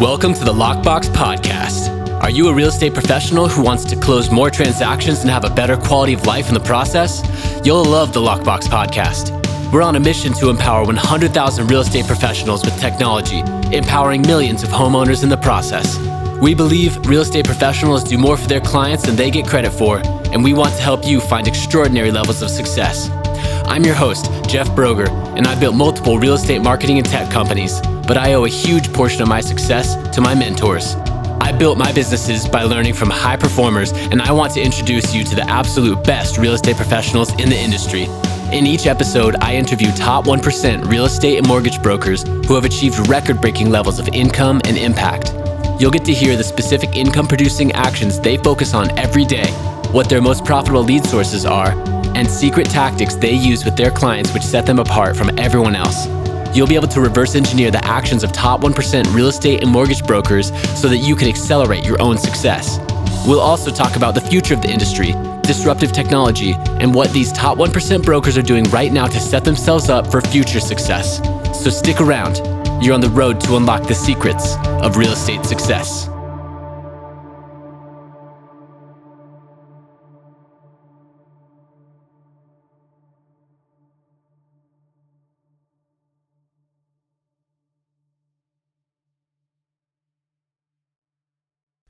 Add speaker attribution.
Speaker 1: Welcome to the Lockbox Podcast. Are you a real estate professional who wants to close more transactions and have a better quality of life in the process? You'll love the Lockbox Podcast. We're on a mission to empower 100,000 real estate professionals with technology, empowering millions of homeowners in the process. We believe real estate professionals do more for their clients than they get credit for, and we want to help you find extraordinary levels of success. I'm your host, Jeff Broger, and I built multiple real estate marketing and tech companies, but I owe a huge portion of my success to my mentors. I built my businesses by learning from high performers, and I want to introduce you to the absolute best real estate professionals in the industry. In each episode, I interview top 1% real estate and mortgage brokers who have achieved record breaking levels of income and impact. You'll get to hear the specific income producing actions they focus on every day, what their most profitable lead sources are, and secret tactics they use with their clients which set them apart from everyone else. You'll be able to reverse engineer the actions of top 1% real estate and mortgage brokers so that you can accelerate your own success. We'll also talk about the future of the industry, disruptive technology, and what these top 1% brokers are doing right now to set themselves up for future success. So stick around. You're on the road to unlock the secrets of real estate success.